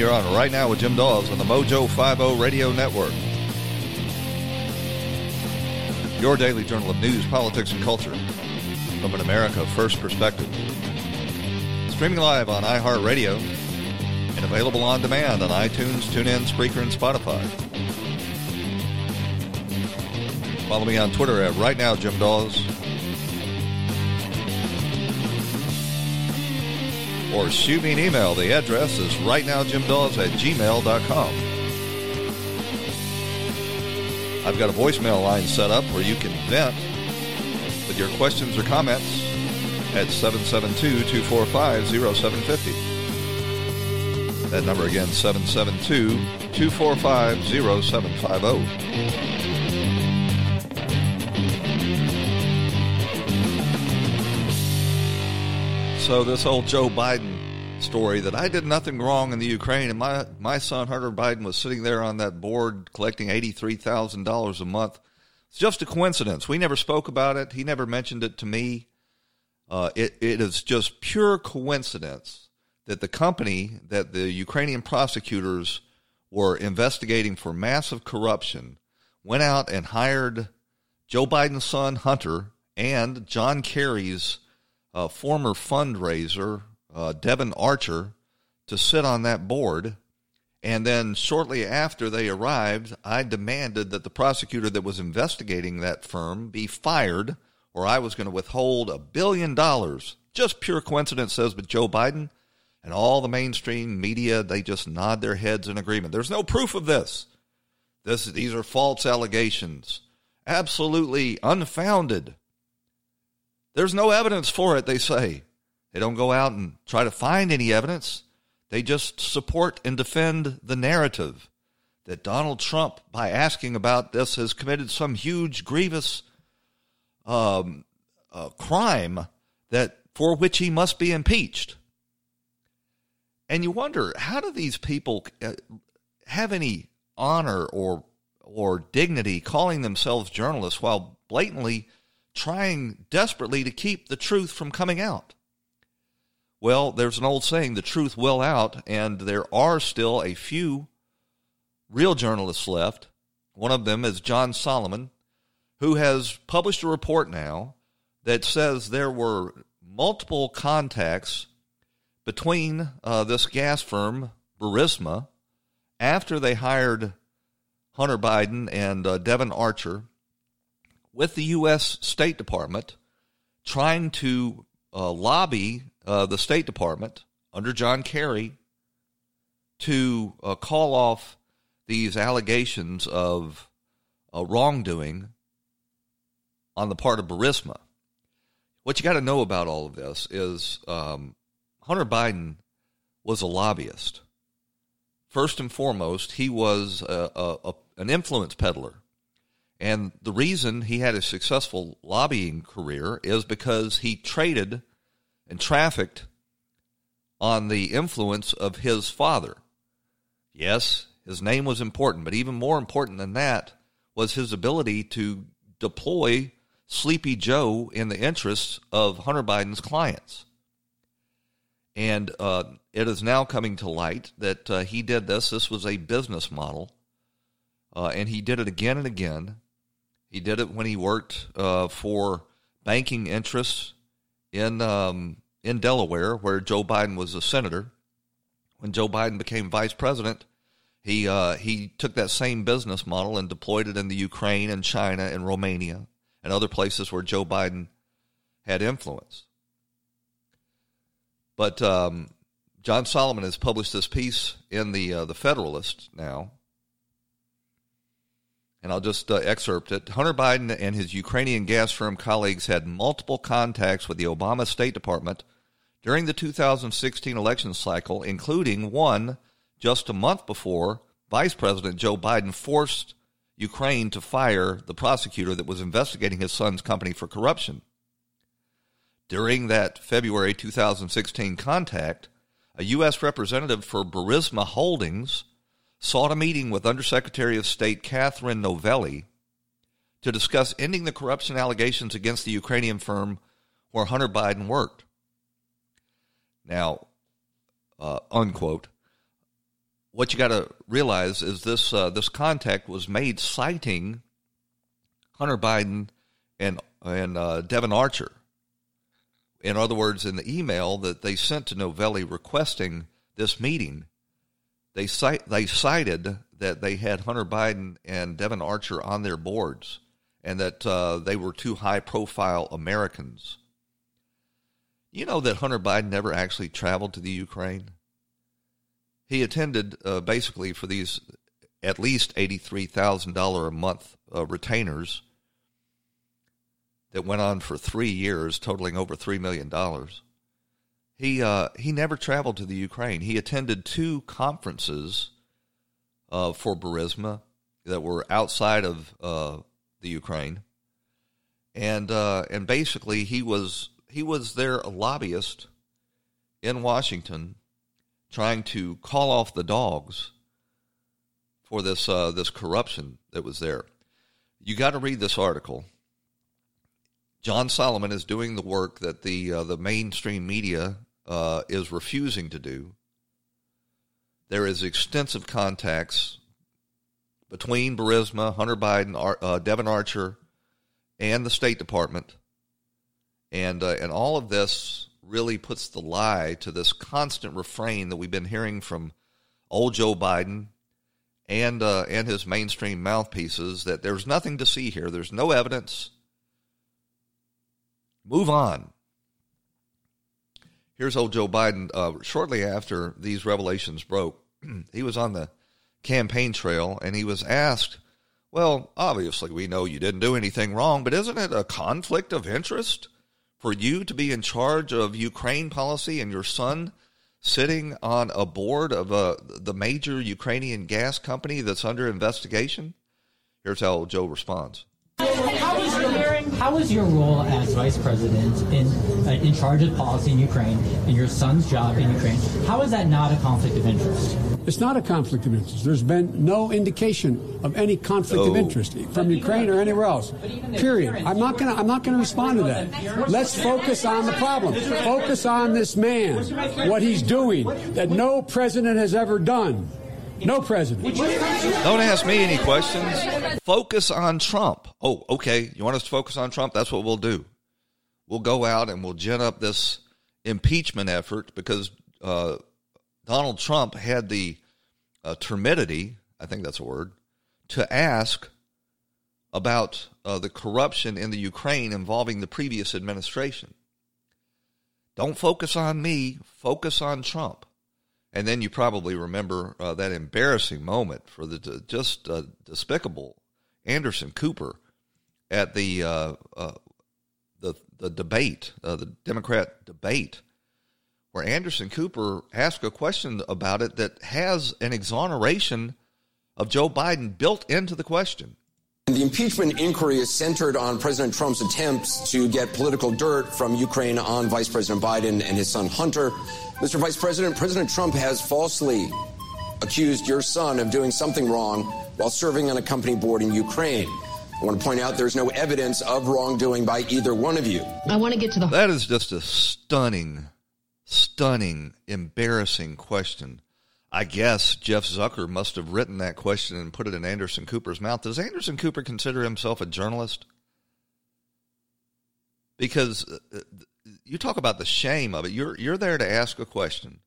You're on right now with Jim Daws on the Mojo 50 Radio Network. Your daily journal of news, politics, and culture from an America First perspective. Streaming live on iHeartRadio and available on demand on iTunes, TuneIn, Spreaker, and Spotify. Follow me on Twitter at right now Jim Daws. Or shoot me an email. The address is rightnowjimdaws at gmail.com. I've got a voicemail line set up where you can vent with your questions or comments at 772-245-0750. That number again, 772-245-0750. So this old Joe Biden story that I did nothing wrong in the Ukraine and my, my son Hunter Biden was sitting there on that board collecting $83,000 a month. It's just a coincidence. We never spoke about it. He never mentioned it to me. Uh, it, it is just pure coincidence that the company that the Ukrainian prosecutors were investigating for massive corruption went out and hired Joe Biden's son Hunter and John Kerry's uh, former fundraiser, uh, Devon Archer, to sit on that board. And then shortly after they arrived, I demanded that the prosecutor that was investigating that firm be fired, or I was going to withhold a billion dollars. Just pure coincidence, says but Joe Biden. And all the mainstream media, they just nod their heads in agreement. There's no proof of this. This these are false allegations. Absolutely unfounded. There's no evidence for it, they say. They don't go out and try to find any evidence. They just support and defend the narrative that Donald Trump, by asking about this, has committed some huge, grievous um, uh, crime that for which he must be impeached. And you wonder how do these people uh, have any honor or or dignity calling themselves journalists while blatantly trying desperately to keep the truth from coming out. Well, there's an old saying, the truth will out, and there are still a few real journalists left. One of them is John Solomon, who has published a report now that says there were multiple contacts between uh, this gas firm, Burisma, after they hired Hunter Biden and uh, Devon Archer with the U.S. State Department trying to uh, lobby uh, the State Department under John Kerry to uh, call off these allegations of uh, wrongdoing on the part of Burisma. What you got to know about all of this is um, Hunter Biden was a lobbyist. First and foremost, he was a, a, a, an influence peddler. And the reason he had a successful lobbying career is because he traded and trafficked on the influence of his father. Yes, his name was important, but even more important than that was his ability to deploy Sleepy Joe in the interests of Hunter Biden's clients. And uh, it is now coming to light that uh, he did this. This was a business model. Uh, and he did it again and again. He did it when he worked uh, for banking interests in um, in Delaware, where Joe Biden was a senator. When Joe Biden became vice president, he uh, he took that same business model and deployed it in the Ukraine and China and Romania and other places where Joe Biden had influence. But um, John Solomon has published this piece in the uh, the Federalist now, and I'll just uh, excerpt it. Hunter Biden and his Ukrainian gas firm colleagues had multiple contacts with the Obama State Department during the 2016 election cycle, including one just a month before Vice President Joe Biden forced Ukraine to fire the prosecutor that was investigating his son's company for corruption. During that February 2016 contact, a U.S. representative for Burisma Holdings sought a meeting with Undersecretary of State Catherine Novelli to discuss ending the corruption allegations against the Ukrainian firm where Hunter Biden worked. Now, uh, unquote. What you got to realize is this uh, this contact was made citing Hunter Biden and and uh, Devon Archer. In other words, in the email that they sent to Novelli requesting this meeting, they cite, they cited that they had Hunter Biden and Devon Archer on their boards, and that uh, they were two high profile Americans. You know that Hunter Biden never actually traveled to the Ukraine. He attended uh, basically for these at least eighty three thousand dollar a month uh, retainers that went on for three years, totaling over three million dollars. He uh, he never traveled to the Ukraine. He attended two conferences uh, for Burisma that were outside of uh, the Ukraine, and uh, and basically he was he was their lobbyist in Washington, trying to call off the dogs for this uh, this corruption that was there. You got to read this article. John Solomon is doing the work that the uh, the mainstream media uh, is refusing to do. There is extensive contacts between Burisma, Hunter Biden, uh, Devon Archer, and the State Department, and uh, and all of this really puts the lie to this constant refrain that we've been hearing from old Joe Biden and uh, and his mainstream mouthpieces that there's nothing to see here. There's no evidence Move on. Here's old Joe Biden. Uh, shortly after these revelations broke, he was on the campaign trail and he was asked, Well, obviously, we know you didn't do anything wrong, but isn't it a conflict of interest for you to be in charge of Ukraine policy and your son sitting on a board of uh, the major Ukrainian gas company that's under investigation? Here's how Joe responds. How was your, how was your role as vice president in uh, in charge of policy in Ukraine and your son's job in Ukraine? How is that not a conflict of interest? It's not a conflict of interest. There's been no indication of any conflict of interest from Ukraine or anywhere else. Period. I'm not going to. I'm not going to respond to that. Let's focus on the problem. Focus on this man, what he's doing that no president has ever done. No president. Don't ask me any questions. Focus on Trump. Oh, okay. You want us to focus on Trump? That's what we'll do. We'll go out and we'll gin up this impeachment effort because uh, Donald Trump had the uh, temerity, I think that's a word, to ask about uh, the corruption in the Ukraine involving the previous administration. Don't focus on me, focus on Trump. And then you probably remember uh, that embarrassing moment for the just uh, despicable Anderson Cooper at the uh, uh the the debate, uh, the Democrat debate, where Anderson Cooper asked a question about it that has an exoneration of Joe Biden built into the question. The impeachment inquiry is centered on President Trump's attempts to get political dirt from Ukraine on Vice President Biden and his son Hunter. Mr. Vice President, President Trump has falsely accused your son of doing something wrong while serving on a company board in Ukraine. I want to point out there's no evidence of wrongdoing by either one of you. I want to get to the. That is just a stunning, stunning, embarrassing question. I guess Jeff Zucker must have written that question and put it in Anderson Cooper's mouth. Does Anderson Cooper consider himself a journalist? Because uh, you talk about the shame of it. You're you're there to ask a question.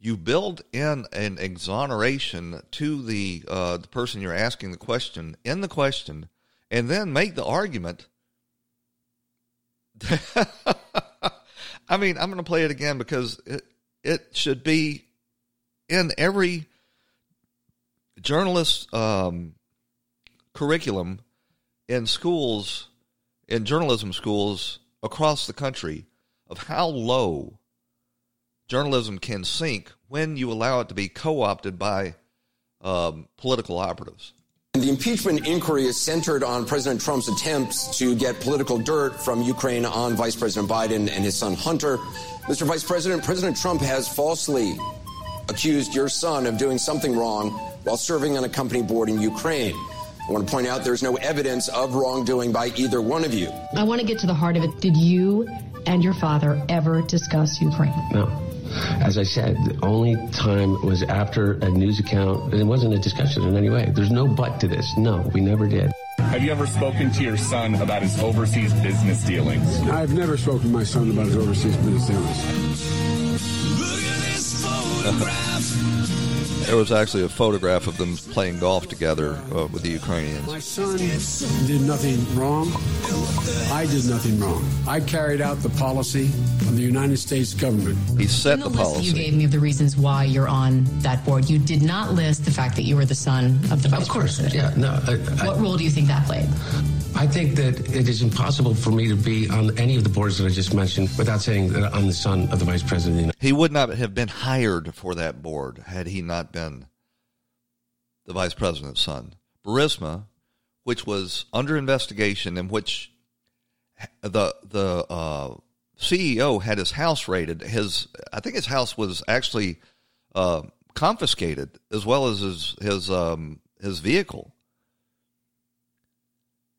You build in an exoneration to the uh, the person you're asking the question in the question, and then make the argument. I mean, I'm going to play it again because it, it should be in every journalist um, curriculum in schools, in journalism schools across the country, of how low journalism can sink when you allow it to be co opted by um, political operatives. The impeachment inquiry is centered on President Trump's attempts to get political dirt from Ukraine on Vice President Biden and his son Hunter. Mr. Vice President, President Trump has falsely accused your son of doing something wrong while serving on a company board in Ukraine. I want to point out there's no evidence of wrongdoing by either one of you. I want to get to the heart of it. Did you and your father ever discuss Ukraine? No. As I said, the only time was after a news account, and it wasn't a discussion in any way. There's no but to this. No, we never did. Have you ever spoken to your son about his overseas business dealings? I've never spoken to my son about his overseas business dealings. There was actually a photograph of them playing golf together uh, with the Ukrainians. My son did nothing wrong. I did nothing wrong. I carried out the policy of the United States government. He set the, the policy. that you gave me of the reasons why you're on that board, you did not list the fact that you were the son of the vice Of course, president. yeah. No, I, What role do you think that played? I think that it is impossible for me to be on any of the boards that I just mentioned without saying that I'm the son of the vice president. He would not have been hired for that board had he not been the vice president's son. Burisma, which was under investigation, in which the the uh, CEO had his house raided. His I think his house was actually uh, confiscated as well as his his um, his vehicle.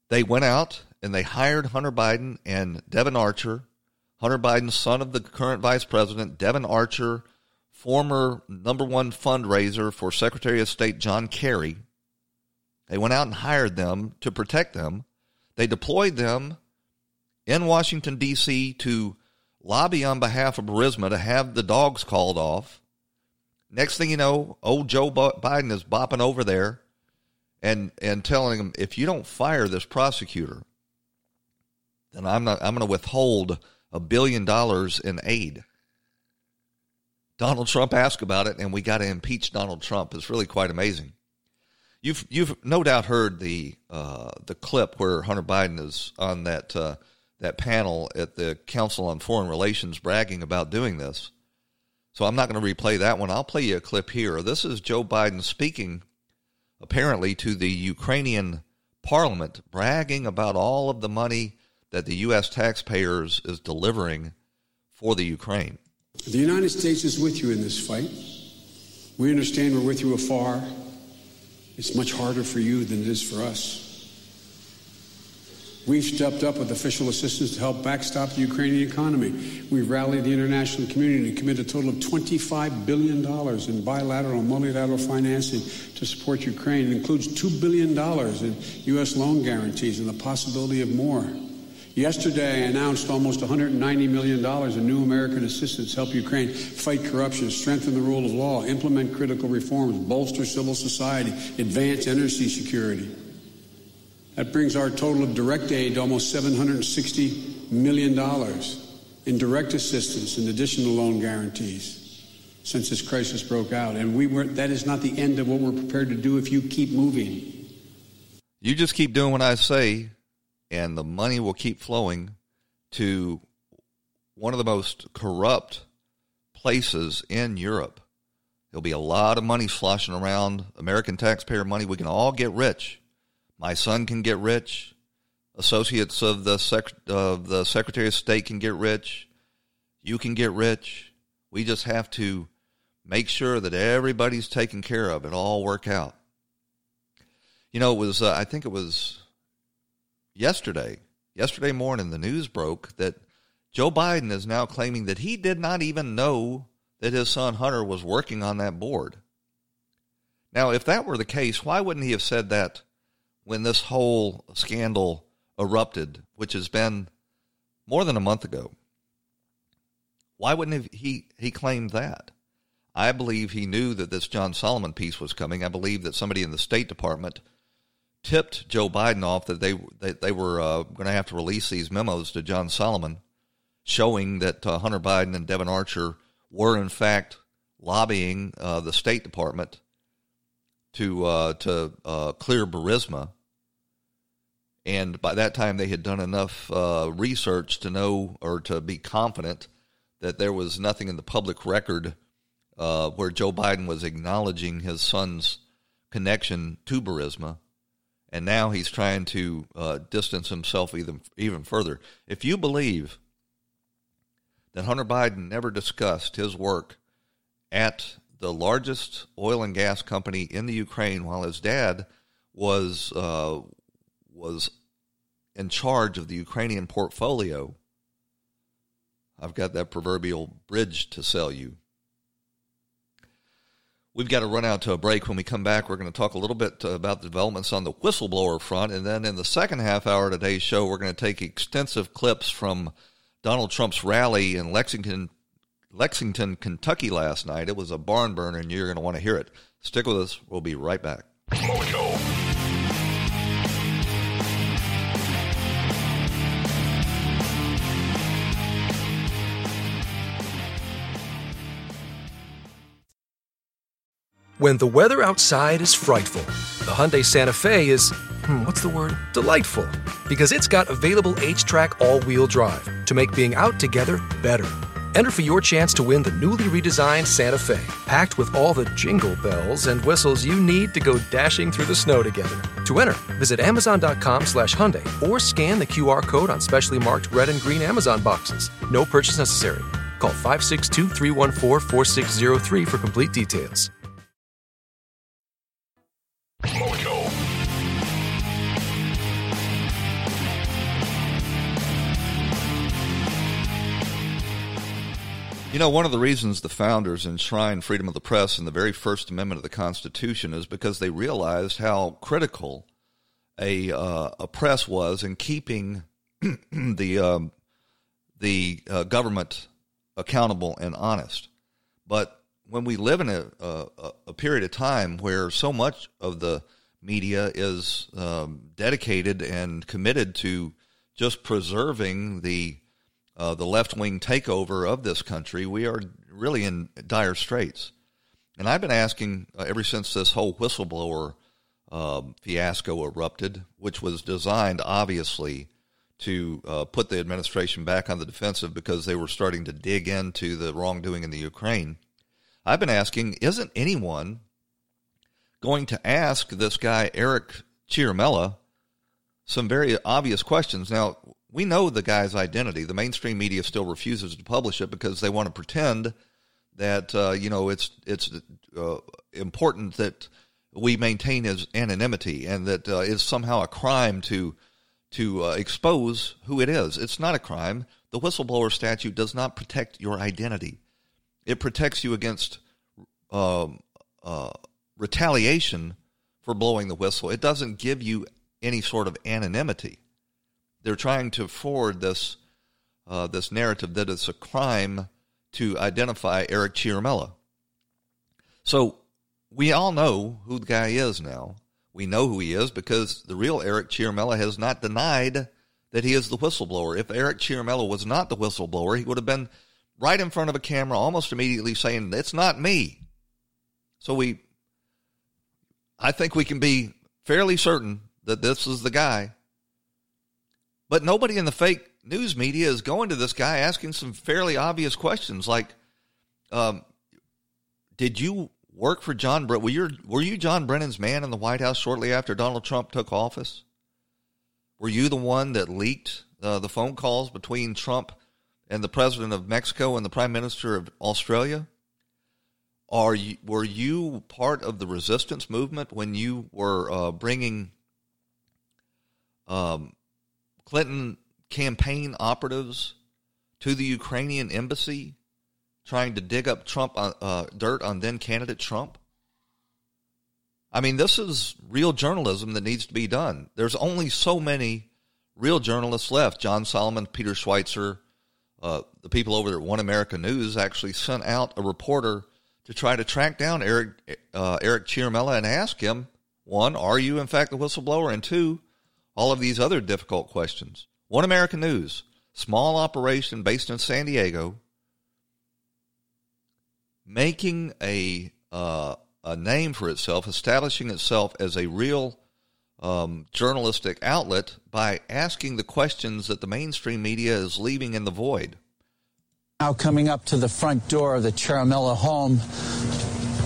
They went out and they hired Hunter Biden and Devon Archer, Hunter Biden's son of the current vice president, Devon Archer, former number one fundraiser for Secretary of State John Kerry. They went out and hired them to protect them. They deployed them in Washington, D.C. to lobby on behalf of Burisma to have the dogs called off. Next thing you know, old Joe Biden is bopping over there and, and telling him, if you don't fire this prosecutor, then I'm not I'm going to withhold a billion dollars in aid. Donald Trump asked about it, and we got to impeach Donald Trump. It's really quite amazing. You've you've no doubt heard the uh, the clip where Hunter Biden is on that uh, that panel at the Council on Foreign Relations bragging about doing this. So I'm not going to replay that one. I'll play you a clip here. This is Joe Biden speaking, apparently to the Ukrainian Parliament, bragging about all of the money that the U.S. taxpayers is delivering for the Ukraine. The United States is with you in this fight. We understand we're with you afar. It's much harder for you than it is for us. We've stepped up with official assistance to help backstop the Ukrainian economy. We've rallied the international community to commit a total of $25 billion in bilateral and multilateral financing to support Ukraine. It includes $2 billion in U.S. loan guarantees and the possibility of more. Yesterday, I announced almost $190 million in new American assistance to help Ukraine fight corruption, strengthen the rule of law, implement critical reforms, bolster civil society, advance energy security. That brings our total of direct aid to almost $760 million in direct assistance in addition to loan guarantees since this crisis broke out. And we were, that is not the end of what we're prepared to do if you keep moving. You just keep doing what I say, and the money will keep flowing to one of the most corrupt places in Europe. There'll be a lot of money sloshing around, American taxpayer money. We can all get rich. My son can get rich. Associates of the sec- of the Secretary of State can get rich. You can get rich. We just have to make sure that everybody's taken care of. It all work out. You know, it was uh, I think it was yesterday, yesterday morning, the news broke that Joe Biden is now claiming that he did not even know that his son Hunter was working on that board. Now, if that were the case, why wouldn't he have said that when this whole scandal erupted, which has been more than a month ago? Why wouldn't he he claimed that? I believe he knew that this John Solomon piece was coming. I believe that somebody in the State Department tipped Joe Biden off that they they, they were uh, going to have to release these memos to John Solomon, showing that uh, Hunter Biden and Devon Archer were in fact lobbying uh, the State Department to uh, to uh, clear Burisma. And by that time, they had done enough uh, research to know or to be confident that there was nothing in the public record uh, where Joe Biden was acknowledging his son's connection to Burisma. And now he's trying to uh, distance himself even, even further. If you believe that Hunter Biden never discussed his work at the largest oil and gas company in the Ukraine while his dad was uh, was in charge of the Ukrainian portfolio. I've got that proverbial bridge to sell you. We've got to run out to a break. When we come back, we're going to talk a little bit about the developments on the whistleblower front. And then in the second half hour of today's show, we're going to take extensive clips from Donald Trump's rally in Lexington, Lexington, Kentucky last night. It was a barn burner, and you're going to want to hear it. Stick with us. We'll be right back. When the weather outside is frightful, the Hyundai Santa Fe is, hmm, what's the word? Delightful. Because it's got available HTRAC all wheel drive to make being out together better. Enter for your chance to win the newly redesigned Santa Fe, packed with all the jingle bells and whistles you need to go dashing through the snow together. To enter, visit Amazon.com slash Hyundai or scan the QR code on specially marked red and green Amazon boxes. No purchase necessary. Call 562 314 4603 for complete details. You know, one of the reasons the founders enshrined freedom of the press in the very First Amendment of the Constitution is because they realized how critical a uh, a press was in keeping the um, the uh, government accountable and honest. But when we live in a, a, a period of time where so much of the media is um, dedicated and committed to just preserving the uh, the left wing takeover of this country, we are really in dire straits. And I've been asking uh, ever since this whole whistleblower uh, fiasco erupted, which was designed obviously to uh, put the administration back on the defensive because they were starting to dig into the wrongdoing in the Ukraine. I've been asking, isn't anyone going to ask this guy, Eric Ciaramella, some very obvious questions? Now, we know the guy's identity. The mainstream media still refuses to publish it because they want to pretend that uh, you know it's it's uh, important that we maintain his anonymity and that uh, it's somehow a crime to to uh, expose who it is. It's not a crime. The whistleblower statute does not protect your identity. It protects you against um, uh, retaliation for blowing the whistle. It doesn't give you any sort of anonymity they're trying to forward this uh, this narrative that it's a crime to identify Eric Ciaramella. So we all know who the guy is now. We know who he is because the real Eric Ciaramella has not denied that he is the whistleblower. If Eric Ciaramella was not the whistleblower, he would have been right in front of a camera almost immediately saying, It's not me. So we, I think we can be fairly certain that this is the guy but nobody in the fake news media is going to this guy asking some fairly obvious questions like, um, "Did you work for John? Were you were you John Brennan's man in the White House shortly after Donald Trump took office? Were you the one that leaked uh, the phone calls between Trump and the president of Mexico and the prime minister of Australia? Are you were you part of the resistance movement when you were uh, bringing?" Um, Clinton campaign operatives to the Ukrainian embassy trying to dig up Trump uh, uh, dirt on then candidate Trump? I mean, this is real journalism that needs to be done. There's only so many real journalists left. John Solomon, Peter Schweizer, uh, the people over at One America News actually sent out a reporter to try to track down Eric uh, Eric Ciaramella and ask him, one, are you in fact the whistleblower? And two, all of these other difficult questions. One American News, small operation based in San Diego, making a uh, a name for itself, establishing itself as a real um, journalistic outlet by asking the questions that the mainstream media is leaving in the void. Now coming up to the front door of the Ciaramella home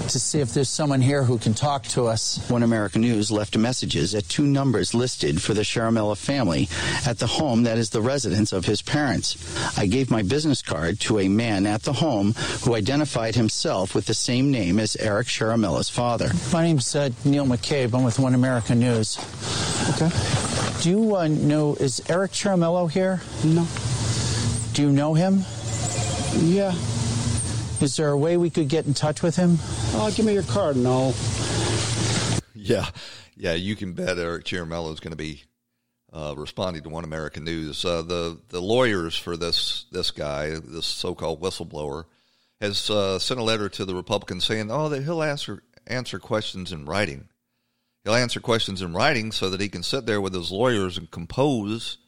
to see if there's someone here who can talk to us. One American News left messages at two numbers listed for the Ciaramella family at the home that is the residence of his parents. I gave my business card to a man at the home who identified himself with the same name as Eric Ciaramella's father. My name's uh, Neil McCabe. I'm with One American News. Okay. Do you uh, know, is Eric Ciaramello here? No. Do you know him? Yeah. Is there a way we could get in touch with him? Oh, give me your card. No. Yeah, yeah, you can bet Eric Ciaramello is going to be uh, responding to One American News. Uh, the the lawyers for this this guy, this so called whistleblower, has uh, sent a letter to the Republicans saying, "Oh, that he'll answer answer questions in writing. He'll answer questions in writing so that he can sit there with his lawyers and compose,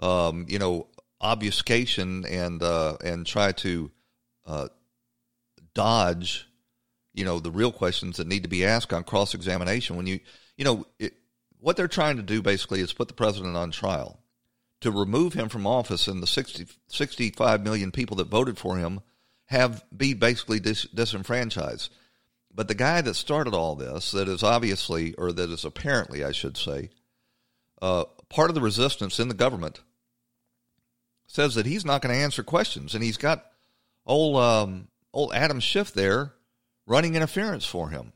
um, you know, obfuscation and uh, and try to." Dodge, you know, the real questions that need to be asked on cross examination. When you, you know, it, what they're trying to do basically is put the president on trial to remove him from office, and the 60, 65 million people that voted for him have be basically dis, disenfranchised. But the guy that started all this, that is obviously, or that is apparently, I should say, uh, part of the resistance in the government, says that he's not going to answer questions, and he's got old um, old Adam Schiff there running interference for him.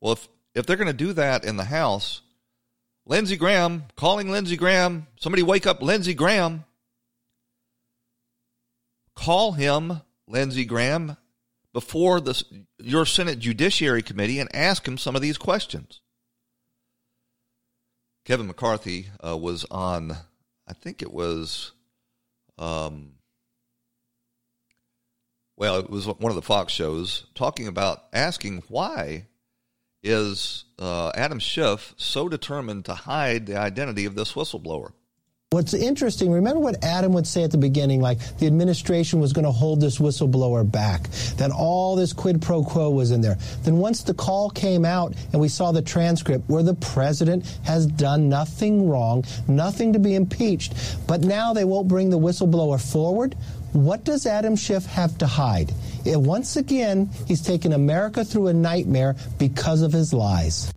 Well, if if they're going to do that in the House, Lindsey Graham calling Lindsey Graham, somebody wake up Lindsey Graham. Call him Lindsey Graham before the your Senate Judiciary Committee and ask him some of these questions. Kevin McCarthy uh, was on, I think it was um, well, it was one of the Fox shows talking about asking why is uh, Adam Schiff so determined to hide the identity of this whistleblower? What's interesting, remember what Adam would say at the beginning, like the administration was going to hold this whistleblower back, that all this quid pro quo was in there. Then once the call came out and we saw the transcript where the president has done nothing wrong, nothing to be impeached, but now they won't bring the whistleblower forward, what does Adam Schiff have to hide? And once again, he's taken America through a nightmare because of his lies.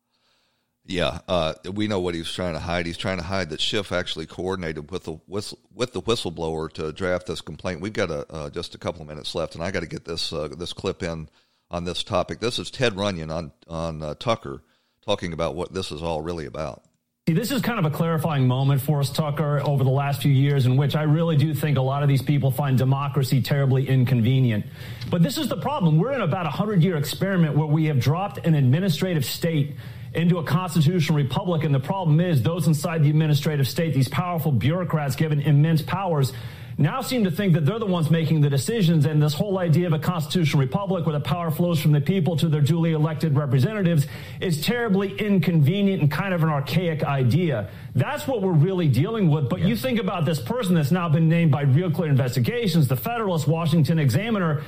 Yeah, uh, we know what he's trying to hide. He's trying to hide that Schiff actually coordinated with the whistle, with the whistleblower to draft this complaint. We've got a, uh, just a couple of minutes left, and I got to get this uh, this clip in on this topic. This is Ted Runyon on on uh, Tucker talking about what this is all really about. See, this is kind of a clarifying moment for us, Tucker, over the last few years in which I really do think a lot of these people find democracy terribly inconvenient. But this is the problem. We're in about a 100 year experiment where we have dropped an administrative state into a constitutional republic. And the problem is those inside the administrative state, these powerful bureaucrats given immense powers, now seem to think that they're the ones making the decisions. And this whole idea of a constitutional republic where the power flows from the people to their duly elected representatives is terribly inconvenient and kind of an archaic idea. That's what we're really dealing with. But you think about this person that's now been named by Real Clear Investigations, the Federalist, Washington Examiner.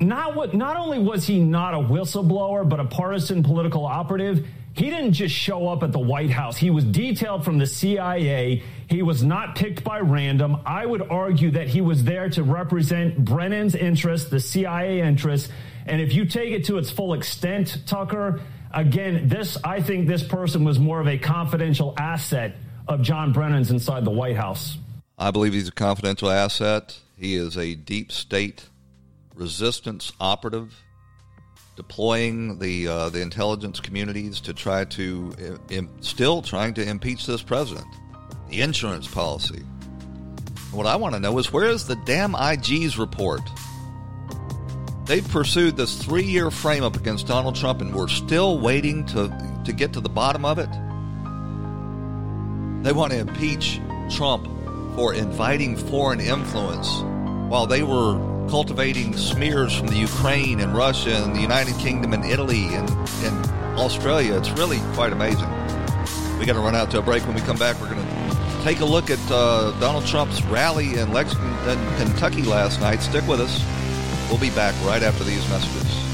Not, what, not only was he not a whistleblower, but a partisan political operative, he didn't just show up at the White House. He was detailed from the CIA. He was not picked by random. I would argue that he was there to represent Brennan's interests, the CIA interests. And if you take it to its full extent, Tucker, again, this, I think this person was more of a confidential asset of John Brennan's inside the White House. I believe he's a confidential asset. He is a deep state resistance operative deploying the uh, the intelligence communities to try to uh, Im- still trying to impeach this president. The insurance policy. What I want to know is where is the damn IG's report? They've pursued this three year frame up against Donald Trump, and we're still waiting to to get to the bottom of it. They want to impeach Trump for inviting foreign influence while they were cultivating smears from the Ukraine and Russia and the United Kingdom and Italy and, and Australia. It's really quite amazing. We got to run out to a break. When we come back, we're going to take a look at uh, Donald Trump's rally in Lexington, Kentucky last night. Stick with us. We'll be back right after these messages.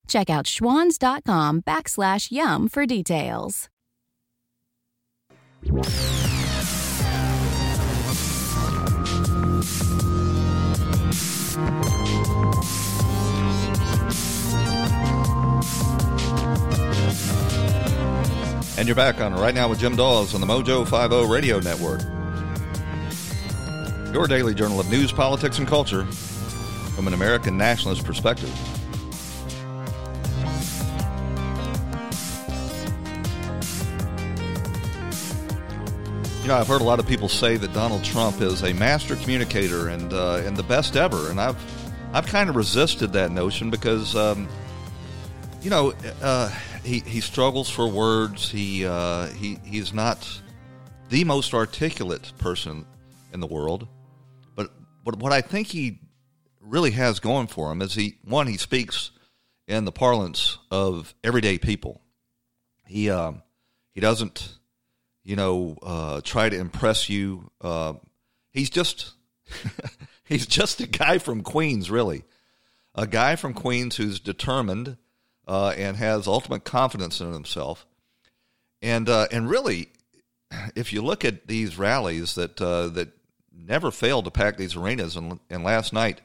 Check out schwans.com backslash yum for details. And you're back on Right Now with Jim Daws on the Mojo 50 Radio Network. Your daily journal of news, politics, and culture from an American nationalist perspective. You know, I've heard a lot of people say that Donald Trump is a master communicator and uh, and the best ever, and I've I've kind of resisted that notion because, um, you know, uh, he he struggles for words. He uh, he he's not the most articulate person in the world, but but what I think he really has going for him is he one he speaks in the parlance of everyday people. He um, he doesn't you know, uh, try to impress you. Uh, he's just he's just a guy from Queens, really, a guy from Queens who's determined uh, and has ultimate confidence in himself. And uh, and really, if you look at these rallies that uh, that never fail to pack these arenas, and, and last night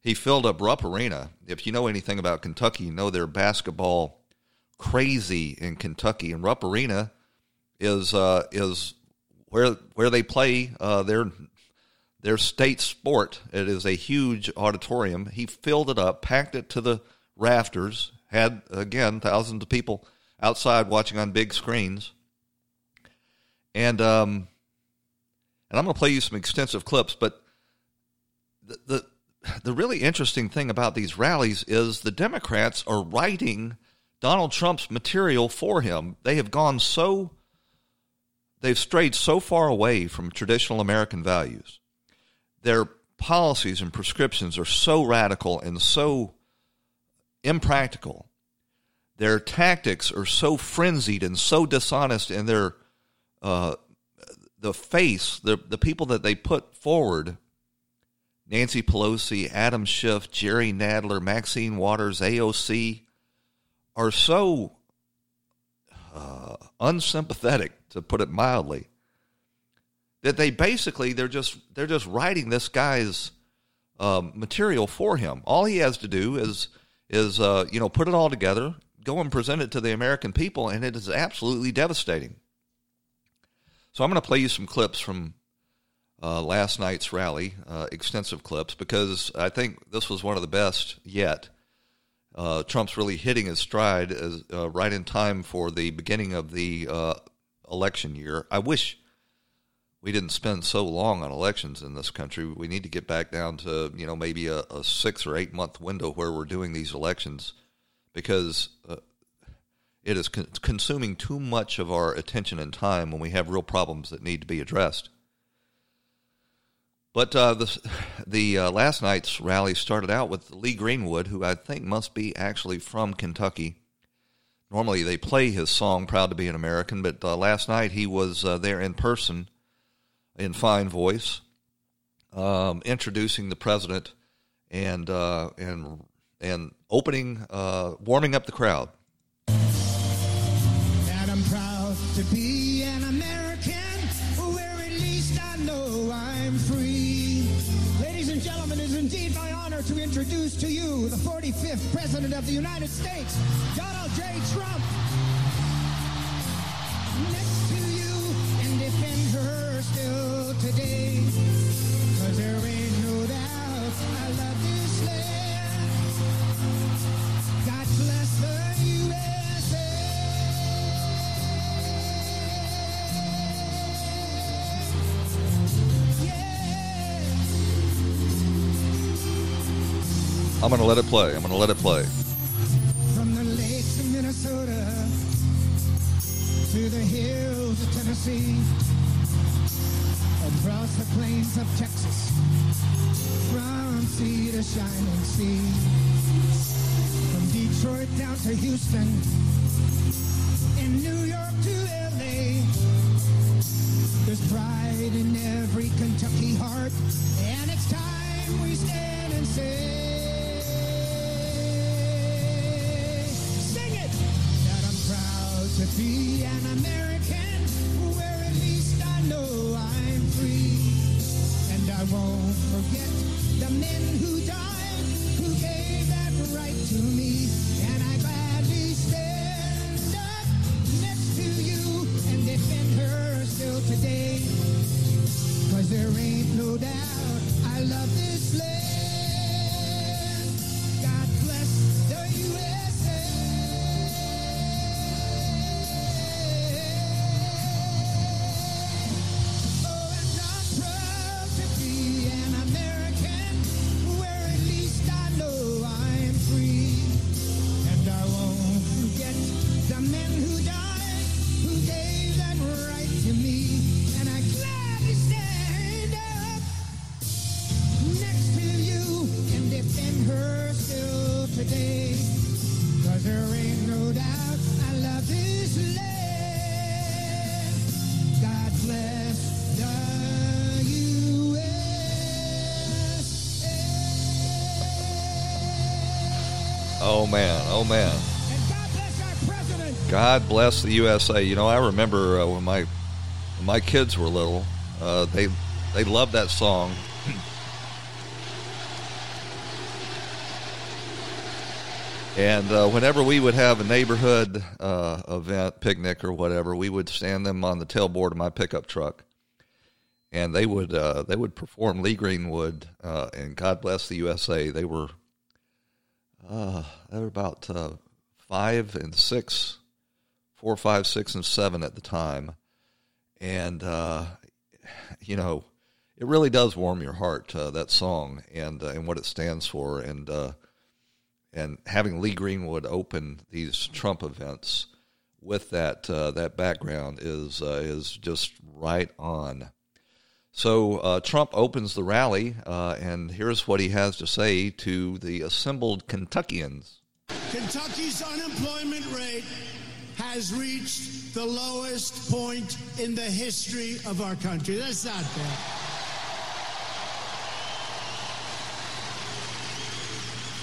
he filled up Rupp Arena. If you know anything about Kentucky, you know they're basketball crazy in Kentucky, and Rupp Arena is uh, is where where they play uh, their their state sport. It is a huge auditorium. He filled it up, packed it to the rafters. Had again thousands of people outside watching on big screens. And um, and I'm going to play you some extensive clips, but the, the the really interesting thing about these rallies is the Democrats are writing Donald Trump's material for him. They have gone so they've strayed so far away from traditional American values. Their policies and prescriptions are so radical and so impractical. Their tactics are so frenzied and so dishonest and their uh, the face, the the people that they put forward. Nancy Pelosi, Adam Schiff, Jerry Nadler, Maxine Waters, AOC, are so uh, unsympathetic to put it mildly, that they basically they're just they're just writing this guy's um, material for him. All he has to do is is uh, you know put it all together, go and present it to the American people, and it is absolutely devastating. So I'm going to play you some clips from uh, last night's rally, uh, extensive clips, because I think this was one of the best yet. Uh, Trump's really hitting his stride as, uh, right in time for the beginning of the uh, election year. I wish we didn't spend so long on elections in this country. We need to get back down to you know maybe a, a six or eight month window where we're doing these elections because uh, it is con- consuming too much of our attention and time when we have real problems that need to be addressed. But uh, the, the uh, last night's rally started out with Lee Greenwood, who I think must be actually from Kentucky. Normally they play his song "Proud to Be an American," but uh, last night he was uh, there in person, in fine voice, um, introducing the president and uh, and and opening, uh, warming up the crowd. President of the United States, Donald J. Trump. Next to you and defend her still today. Cause there ain't no doubt I love I'm going to let it play. I'm going to let it play. From the lakes of Minnesota to the hills of Tennessee, across the plains of Texas, from sea to shining sea, from Detroit down to Houston, in New York to LA. There's pride in every Kentucky heart, and it's time we stand and say. To be an American, where at least I know I'm free. And I won't forget the men who died, who gave that right to me. Oh man. God bless the USA. You know, I remember uh, when my when my kids were little, uh, they they loved that song. And uh, whenever we would have a neighborhood uh, event, picnic or whatever, we would stand them on the tailboard of my pickup truck, and they would uh, they would perform Lee Greenwood uh, and God Bless the USA. They were uh, they were about uh, five and six, four, five, six, and seven at the time, and uh, you know, it really does warm your heart uh, that song and uh, and what it stands for, and uh, and having Lee Greenwood open these Trump events with that that background is is just right on. So uh, Trump opens the rally, uh, and here's what he has to say to the assembled Kentuckians. Kentucky's unemployment rate has reached the lowest point in the history of our country. That's not bad.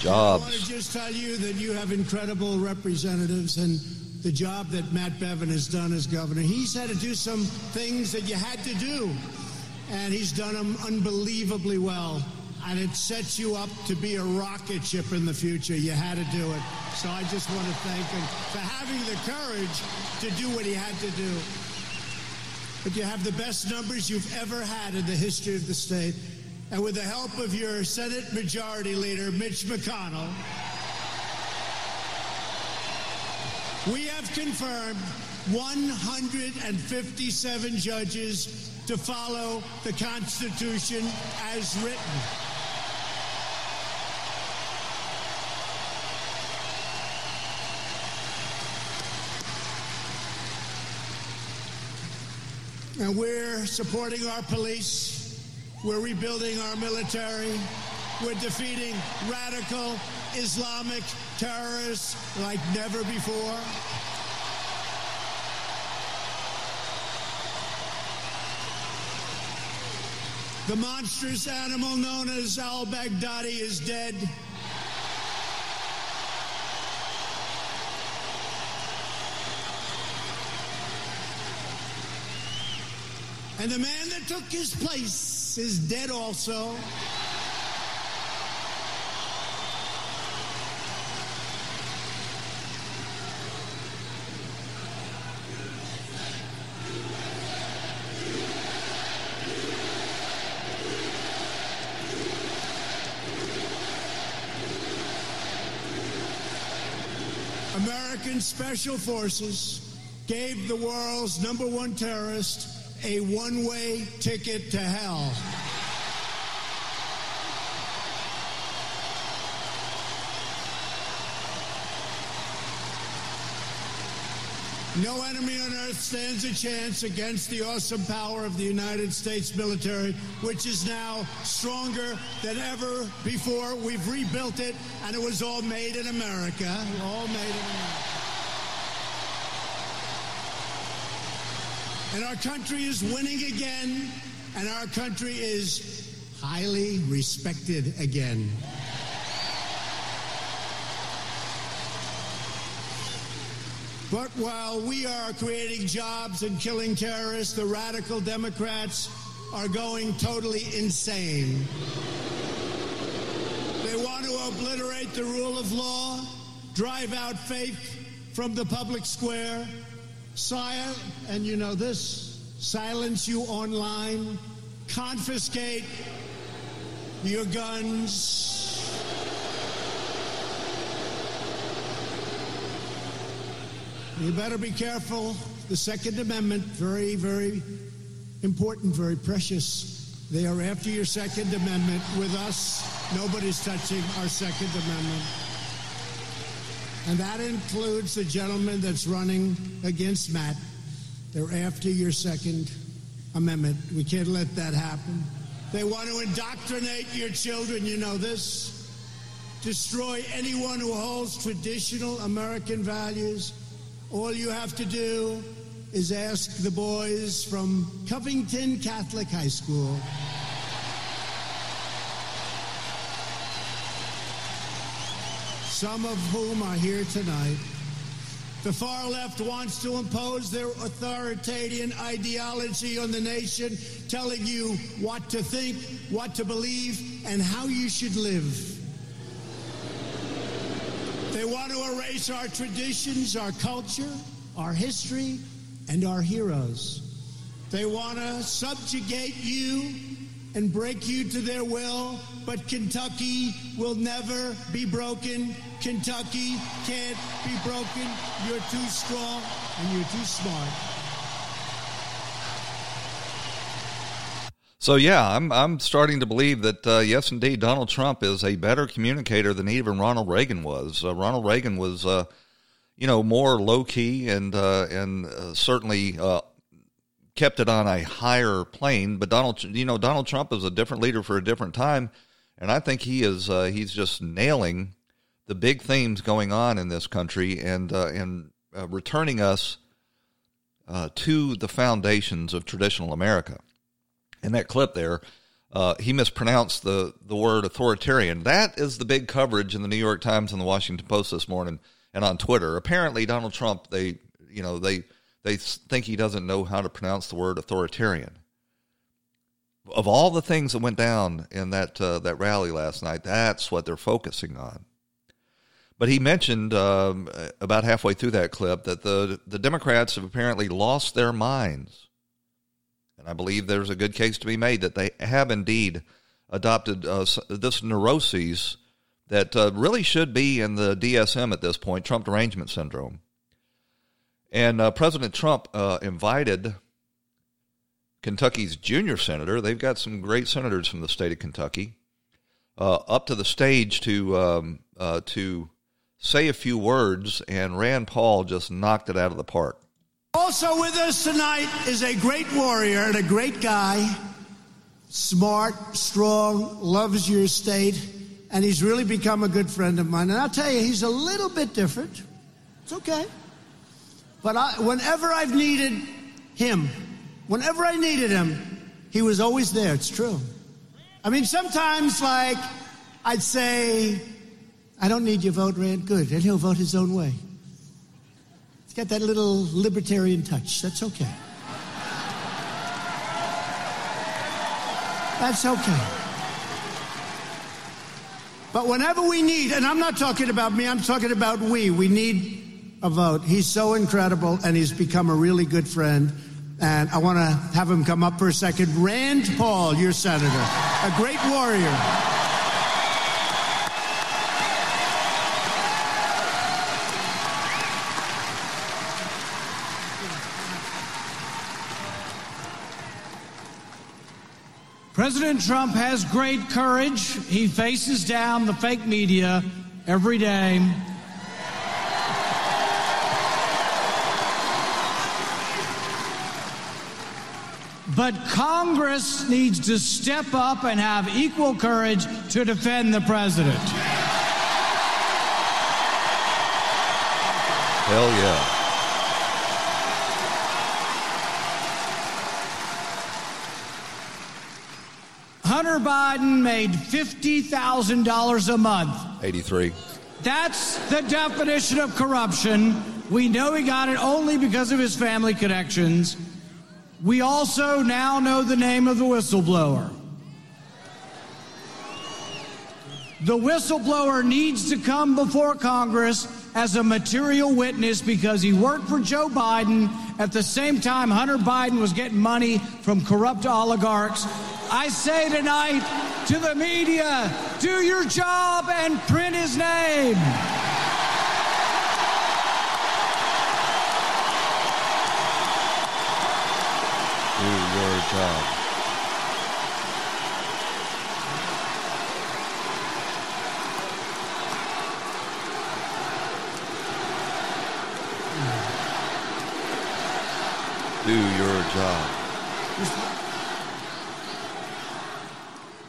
Jobs. I want to just tell you that you have incredible representatives and the job that Matt Bevin has done as governor. He's had to do some things that you had to do, and he's done them unbelievably well. And it sets you up to be a rocket ship in the future. You had to do it. So I just want to thank him for having the courage to do what he had to do. But you have the best numbers you've ever had in the history of the state. And with the help of your Senate Majority Leader, Mitch McConnell, we have confirmed 157 judges to follow the Constitution as written. And we're supporting our police. We're rebuilding our military. We're defeating radical Islamic terrorists like never before. The monstrous animal known as al Baghdadi is dead. And the man that took his place is dead also. American Special Forces gave the world's number one terrorist a one way ticket to hell. No enemy on earth stands a chance against the awesome power of the United States military, which is now stronger than ever before. We've rebuilt it, and it was all made in America. All made in America. And our country is winning again, and our country is highly respected again. But while we are creating jobs and killing terrorists, the radical Democrats are going totally insane. They want to obliterate the rule of law, drive out faith from the public square, sire, and you know this, silence you online, confiscate your guns, You better be careful. The Second Amendment, very, very important, very precious. They are after your Second Amendment. With us, nobody's touching our Second Amendment. And that includes the gentleman that's running against Matt. They're after your Second Amendment. We can't let that happen. They want to indoctrinate your children. You know this. Destroy anyone who holds traditional American values all you have to do is ask the boys from Covington Catholic High School. Some of whom are here tonight. The far left wants to impose their authoritarian ideology on the nation, telling you what to think, what to believe, and how you should live. They want to erase our traditions, our culture, our history, and our heroes. They want to subjugate you and break you to their will, but Kentucky will never be broken. Kentucky can't be broken. You're too strong and you're too smart. So yeah, I'm I'm starting to believe that uh, yes, indeed, Donald Trump is a better communicator than even Ronald Reagan was. Uh, Ronald Reagan was, uh, you know, more low key and uh, and uh, certainly uh, kept it on a higher plane. But Donald, you know, Donald Trump is a different leader for a different time, and I think he is he's just nailing the big themes going on in this country and and returning us to the foundations of traditional America in that clip there, uh, he mispronounced the, the word authoritarian. That is the big coverage in the New York Times and the Washington Post this morning and on Twitter. Apparently, Donald Trump, they, you know, they, they think he doesn't know how to pronounce the word authoritarian. Of all the things that went down in that, uh, that rally last night, that's what they're focusing on. But he mentioned um, about halfway through that clip that the, the Democrats have apparently lost their minds and I believe there's a good case to be made that they have indeed adopted uh, this neuroses that uh, really should be in the DSM at this point, Trump derangement syndrome. And uh, President Trump uh, invited Kentucky's junior senator, they've got some great senators from the state of Kentucky, uh, up to the stage to, um, uh, to say a few words, and Rand Paul just knocked it out of the park. Also with us tonight is a great warrior and a great guy, smart, strong, loves your state, and he's really become a good friend of mine. And I'll tell you, he's a little bit different. It's okay. But I, whenever I've needed him, whenever I needed him, he was always there. It's true. I mean, sometimes, like, I'd say, I don't need your vote, Rand. Good. And he'll vote his own way. It's got that little libertarian touch. That's okay. That's okay. But whenever we need, and I'm not talking about me, I'm talking about we, we need a vote. He's so incredible and he's become a really good friend. And I want to have him come up for a second. Rand Paul, your senator, a great warrior. President Trump has great courage. He faces down the fake media every day. But Congress needs to step up and have equal courage to defend the president. Hell yeah. Hunter Biden made $50,000 a month. 83. That's the definition of corruption. We know he got it only because of his family connections. We also now know the name of the whistleblower. The whistleblower needs to come before Congress as a material witness because he worked for Joe Biden at the same time Hunter Biden was getting money from corrupt oligarchs. I say tonight to the media do your job and print his name. Do your job. Do your job.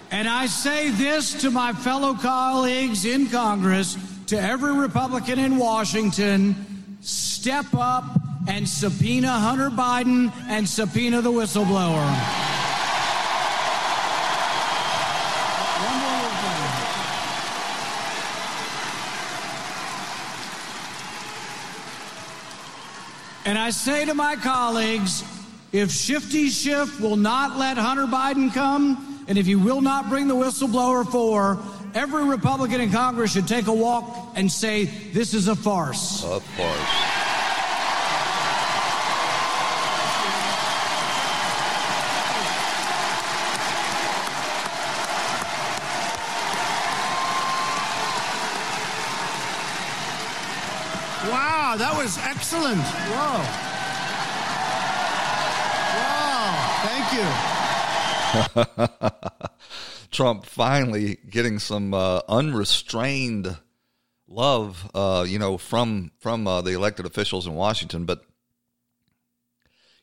And I say this to my fellow colleagues in Congress, to every Republican in Washington step up and subpoena Hunter Biden and subpoena the whistleblower. And I say to my colleagues, if Shifty Schiff will not let Hunter Biden come, and if he will not bring the whistleblower for, every Republican in Congress should take a walk and say, this is a farce. A farce. Wow, that excellent. Whoa. Wow, thank you. Trump finally getting some uh, unrestrained love, uh, you know, from from uh, the elected officials in Washington. But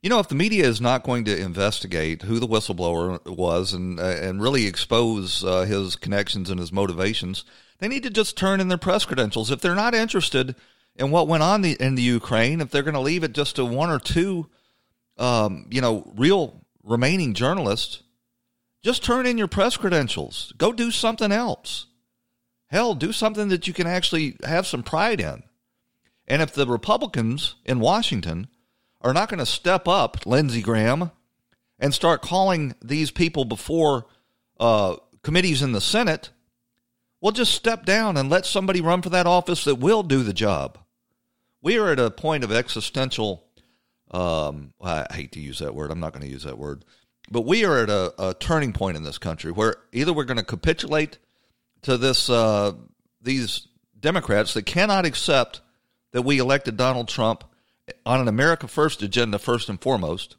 you know, if the media is not going to investigate who the whistleblower was and uh, and really expose uh, his connections and his motivations, they need to just turn in their press credentials. If they're not interested in what went on the, in the Ukraine, if they're going to leave it just to one or two, um, you know, real remaining journalists, just turn in your press credentials. Go do something else. Hell, do something that you can actually have some pride in. And if the Republicans in Washington are not going to step up, Lindsey Graham, and start calling these people before uh, committees in the Senate, well, just step down and let somebody run for that office that will do the job. We are at a point of existential. Um, I hate to use that word. I'm not going to use that word. But we are at a, a turning point in this country where either we're going to capitulate to this uh, these Democrats that cannot accept that we elected Donald Trump on an America First agenda first and foremost,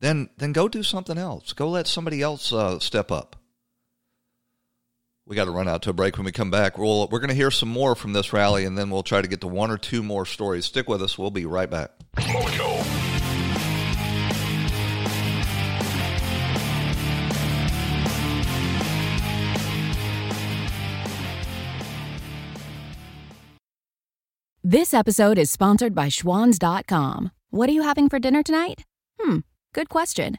then then go do something else. Go let somebody else uh, step up. We got to run out to a break. When we come back, we'll, we're going to hear some more from this rally, and then we'll try to get to one or two more stories. Stick with us. We'll be right back. This episode is sponsored by Schwans.com. What are you having for dinner tonight? Hmm, good question.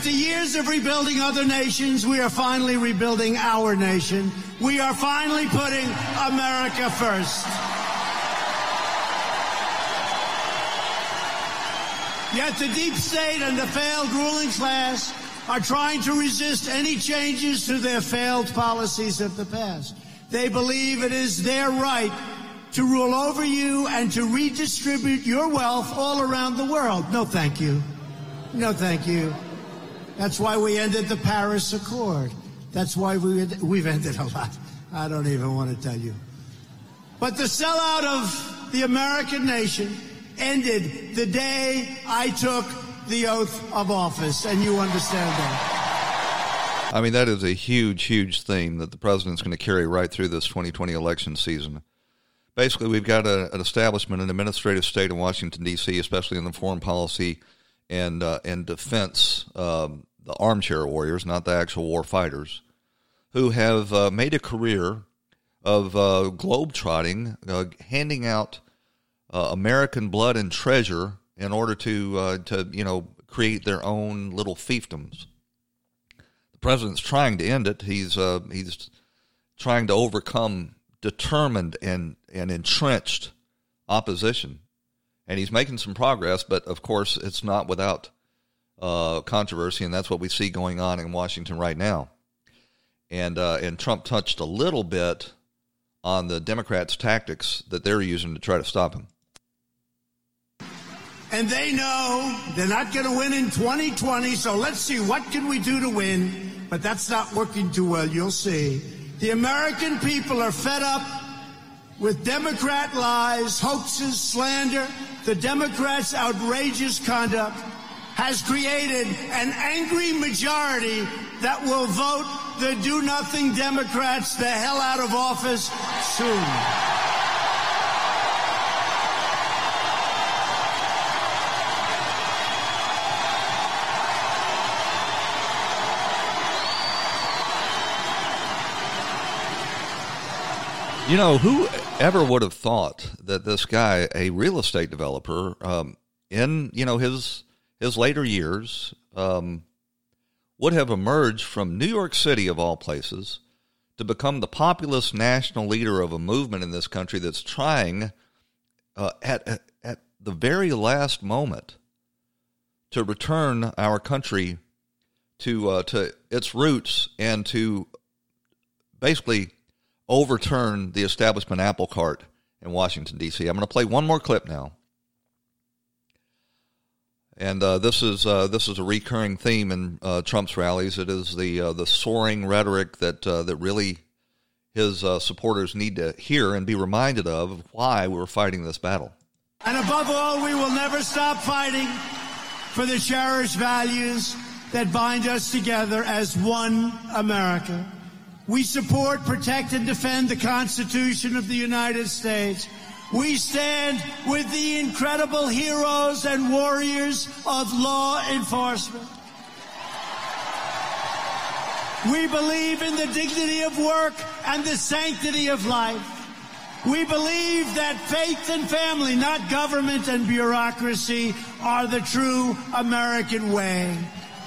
After years of rebuilding other nations, we are finally rebuilding our nation. We are finally putting America first. Yet the deep state and the failed ruling class are trying to resist any changes to their failed policies of the past. They believe it is their right to rule over you and to redistribute your wealth all around the world. No, thank you. No, thank you. That's why we ended the Paris Accord. That's why we, we've ended a lot. I don't even want to tell you. But the sellout of the American nation ended the day I took the oath of office, and you understand that. I mean, that is a huge, huge theme that the president's going to carry right through this 2020 election season. Basically, we've got a, an establishment, an administrative state in Washington, D.C., especially in the foreign policy and, uh, and defense, um, the armchair warriors, not the actual war fighters, who have uh, made a career of uh, globetrotting, uh, handing out uh, American blood and treasure in order to uh, to you know create their own little fiefdoms. The president's trying to end it. He's uh, he's trying to overcome determined and and entrenched opposition, and he's making some progress. But of course, it's not without uh, controversy, and that's what we see going on in Washington right now. And uh, and Trump touched a little bit on the Democrats' tactics that they're using to try to stop him and they know they're not going to win in 2020. So let's see what can we do to win. But that's not working too well. You'll see. The American people are fed up with Democrat lies, hoaxes, slander. The Democrats' outrageous conduct has created an angry majority that will vote the do nothing Democrats the hell out of office soon. You know, who ever would have thought that this guy, a real estate developer, um, in you know his his later years, um, would have emerged from New York City of all places to become the populist national leader of a movement in this country that's trying uh, at at the very last moment to return our country to uh, to its roots and to basically overturn the establishment apple cart in Washington, D.C. I'm going to play one more clip now. And uh, this is uh, this is a recurring theme in uh, Trump's rallies. It is the uh, the soaring rhetoric that uh, that really his uh, supporters need to hear and be reminded of why we're fighting this battle. And above all, we will never stop fighting for the cherished values that bind us together as one America. We support, protect, and defend the Constitution of the United States. We stand with the incredible heroes and warriors of law enforcement. We believe in the dignity of work and the sanctity of life. We believe that faith and family, not government and bureaucracy, are the true American way.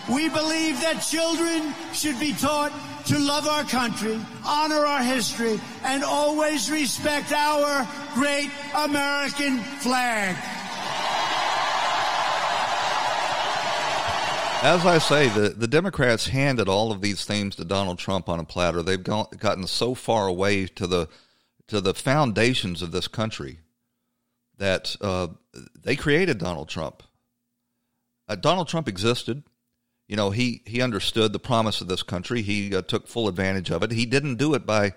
We believe that children should be taught to love our country, honor our history, and always respect our great American flag. As I say, the, the Democrats handed all of these things to Donald Trump on a platter. They've gone, gotten so far away to the to the foundations of this country that uh, they created Donald Trump. Uh, Donald Trump existed you know, he, he understood the promise of this country. He uh, took full advantage of it. He didn't do it by,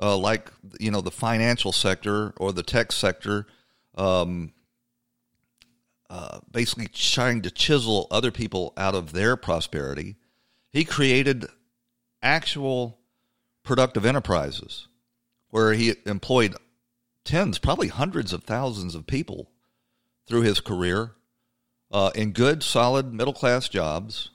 uh, like, you know, the financial sector or the tech sector, um, uh, basically trying to chisel other people out of their prosperity. He created actual productive enterprises where he employed tens, probably hundreds of thousands of people through his career uh, in good, solid middle class jobs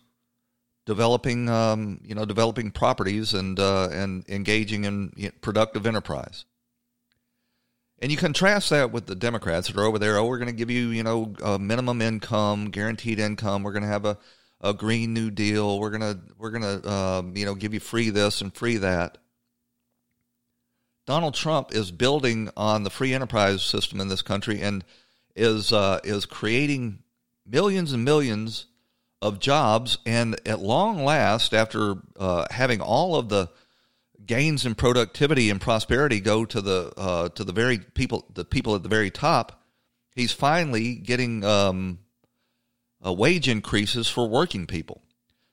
developing, um, you know, developing properties and uh, and engaging in productive enterprise. And you contrast that with the Democrats that are over there. Oh, we're going to give you, you know, minimum income, guaranteed income. We're going to have a, a Green New Deal. We're gonna we're gonna um, you know give you free this and free that. Donald Trump is building on the free enterprise system in this country and is uh, is creating millions and millions of jobs. And at long last, after uh, having all of the gains in productivity and prosperity go to the uh, to the very people the people at the very top, he's finally getting um, uh, wage increases for working people.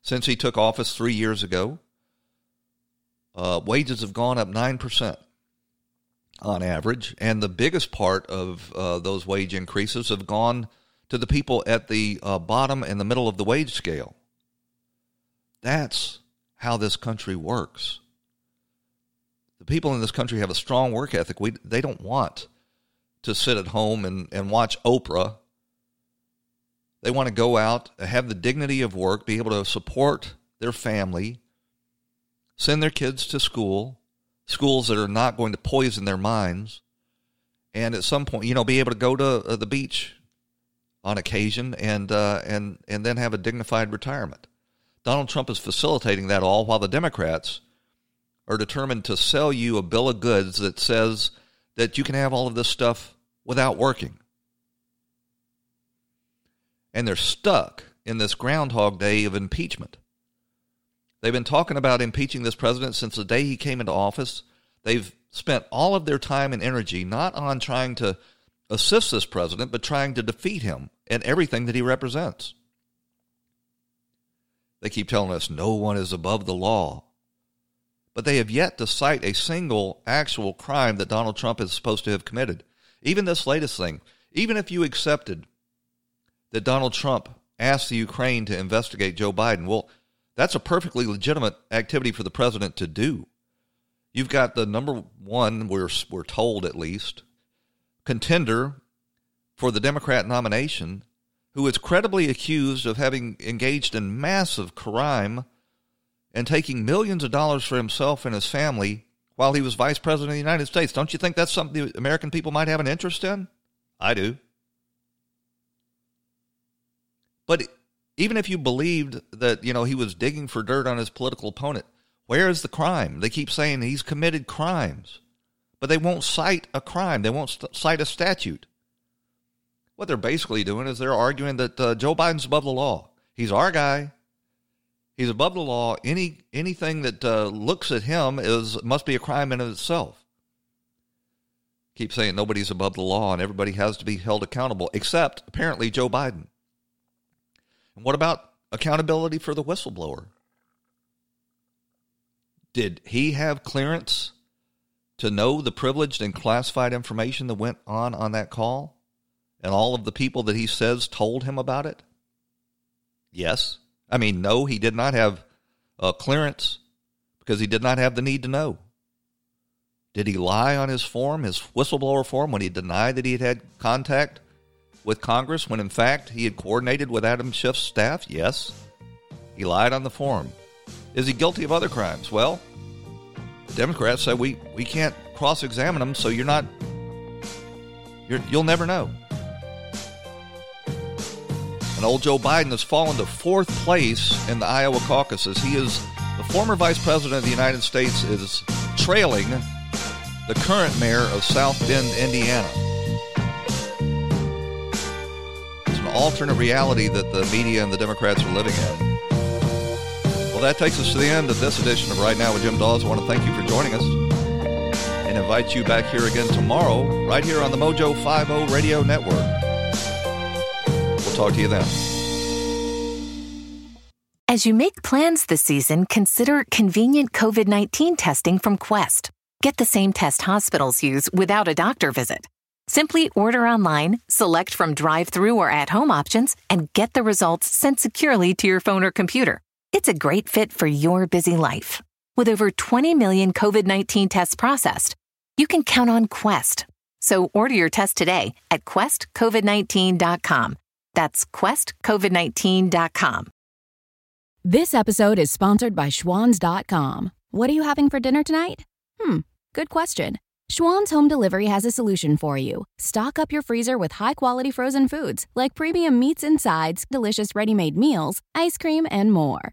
Since he took office three years ago, uh, wages have gone up nine percent on average, and the biggest part of uh, those wage increases have gone to the people at the uh, bottom and the middle of the wage scale. That's how this country works. The people in this country have a strong work ethic. We, they don't want to sit at home and, and watch Oprah. They want to go out, have the dignity of work, be able to support their family, send their kids to school, schools that are not going to poison their minds, and at some point, you know, be able to go to uh, the beach on occasion and uh, and and then have a dignified retirement. Donald Trump is facilitating that all while the Democrats are determined to sell you a bill of goods that says that you can have all of this stuff without working. And they're stuck in this groundhog day of impeachment. They've been talking about impeaching this president since the day he came into office. They've spent all of their time and energy not on trying to assist this president, but trying to defeat him and everything that he represents. They keep telling us no one is above the law. But they have yet to cite a single actual crime that Donald Trump is supposed to have committed. Even this latest thing, even if you accepted that Donald Trump asked the Ukraine to investigate Joe Biden, well, that's a perfectly legitimate activity for the president to do. You've got the number one, we're, we're told at least, contender for the Democrat nomination who is credibly accused of having engaged in massive crime and taking millions of dollars for himself and his family while he was vice president of the United States. Don't you think that's something the American people might have an interest in? I do. But even if you believed that, you know, he was digging for dirt on his political opponent, where is the crime? They keep saying he's committed crimes, but they won't cite a crime. They won't st- cite a statute. What they're basically doing is they're arguing that uh, Joe Biden's above the law. He's our guy. He's above the law. Any anything that uh, looks at him is must be a crime in itself. Keep saying nobody's above the law and everybody has to be held accountable, except apparently Joe Biden. And what about accountability for the whistleblower? Did he have clearance to know the privileged and classified information that went on on that call? And all of the people that he says told him about it? Yes. I mean, no, he did not have a clearance because he did not have the need to know. Did he lie on his form, his whistleblower form, when he denied that he had had contact with Congress when in fact he had coordinated with Adam Schiff's staff? Yes. He lied on the form. Is he guilty of other crimes? Well, Democrats say we, we can't cross examine them, so you're not, you're, you'll never know. And old Joe Biden has fallen to fourth place in the Iowa caucuses. He is the former vice president of the United States is trailing the current mayor of South Bend, Indiana. It's an alternate reality that the media and the Democrats are living in. Well, that takes us to the end of this edition of Right Now with Jim Daws. I want to thank you for joining us and invite you back here again tomorrow, right here on the Mojo 50 Radio Network. We'll talk to you then. As you make plans this season, consider convenient COVID 19 testing from Quest. Get the same test hospitals use without a doctor visit. Simply order online, select from drive through or at home options, and get the results sent securely to your phone or computer. It's a great fit for your busy life. With over 20 million COVID 19 tests processed, you can count on Quest. So order your test today at questcovid19.com that's questcovid19.com. This episode is sponsored by Schwans.com. What are you having for dinner tonight? Hmm, good question. Schwan's Home Delivery has a solution for you. Stock up your freezer with high quality frozen foods like premium meats and sides, delicious ready made meals, ice cream, and more.